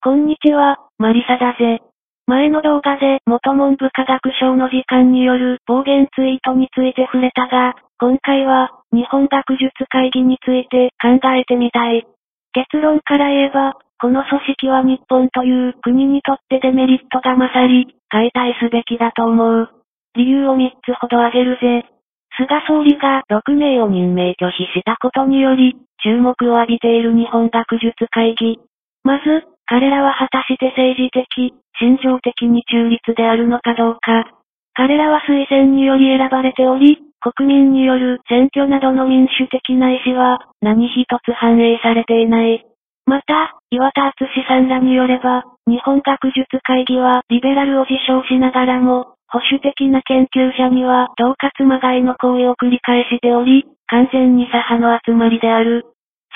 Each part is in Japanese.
こんにちは、マリサだぜ。前の動画で元文部科学省の時間による暴言ツイートについて触れたが、今回は、日本学術会議について考えてみたい。結論から言えば、この組織は日本という国にとってデメリットが勝り、解体すべきだと思う。理由を3つほど挙げるぜ。菅総理が6名を任命拒否したことにより、注目を浴びている日本学術会議。まず、彼らは果たして政治的、心情的に中立であるのかどうか。彼らは推薦により選ばれており、国民による選挙などの民主的な意思は何一つ反映されていない。また、岩田敦さんらによれば、日本学術会議はリベラルを自称しながらも、保守的な研究者には、同活まがいの行為を繰り返しており、完全に左派の集まりである。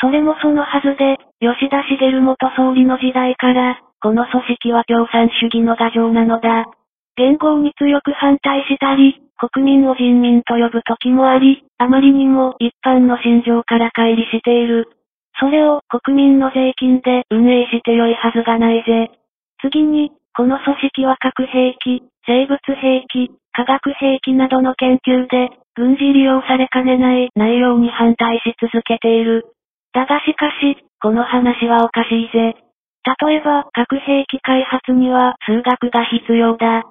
それもそのはずで、吉田茂元総理の時代から、この組織は共産主義の牙城なのだ。言語に強く反対したり、国民を人民と呼ぶ時もあり、あまりにも一般の心情から乖離している。それを国民の税金で運営して良いはずがないぜ。次に、この組織は核兵器、生物兵器、化学兵器などの研究で、軍事利用されかねない内容に反対し続けている。だがしかし、この話はおかしいぜ。例えば、核兵器開発には数学が必要だ。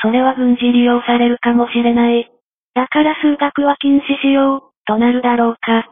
それは軍事利用されるかもしれない。だから数学は禁止しよう、となるだろうか。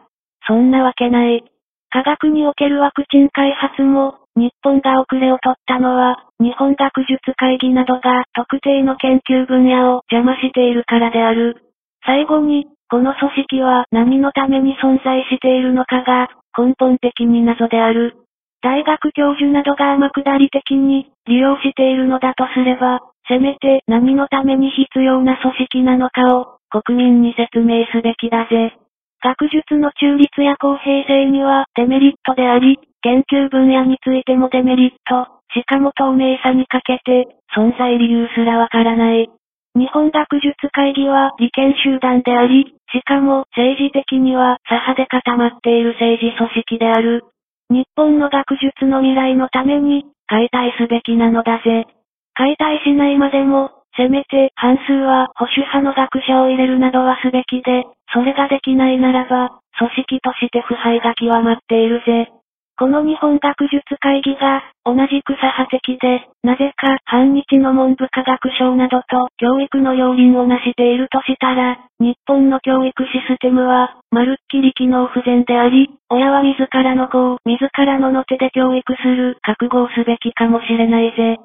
そんなわけない。科学におけるワクチン開発も、日本が遅れを取ったのは、日本学術会議などが特定の研究分野を邪魔しているからである。最後に、この組織は何のために存在しているのかが根本的に謎である。大学教授などが天下り的に利用しているのだとすれば、せめて何のために必要な組織なのかを国民に説明すべきだぜ。学術の中立や公平性にはデメリットであり、研究分野についてもデメリット、しかも透明さにかけて、存在理由すらわからない。日本学術会議は利権集団であり、しかも政治的には左派で固まっている政治組織である。日本の学術の未来のために、解体すべきなのだぜ。解体しないまでも、せめて半数は保守派の学者を入れるなどはすべきで、それができないならば、組織として腐敗が極まっているぜ。この日本学術会議が、同じく左派的で、なぜか反日の文部科学省などと教育の要輪を成しているとしたら、日本の教育システムは、まるっきり機能不全であり、親は自らの子を自らのの手で教育する覚悟をすべきかもしれないぜ。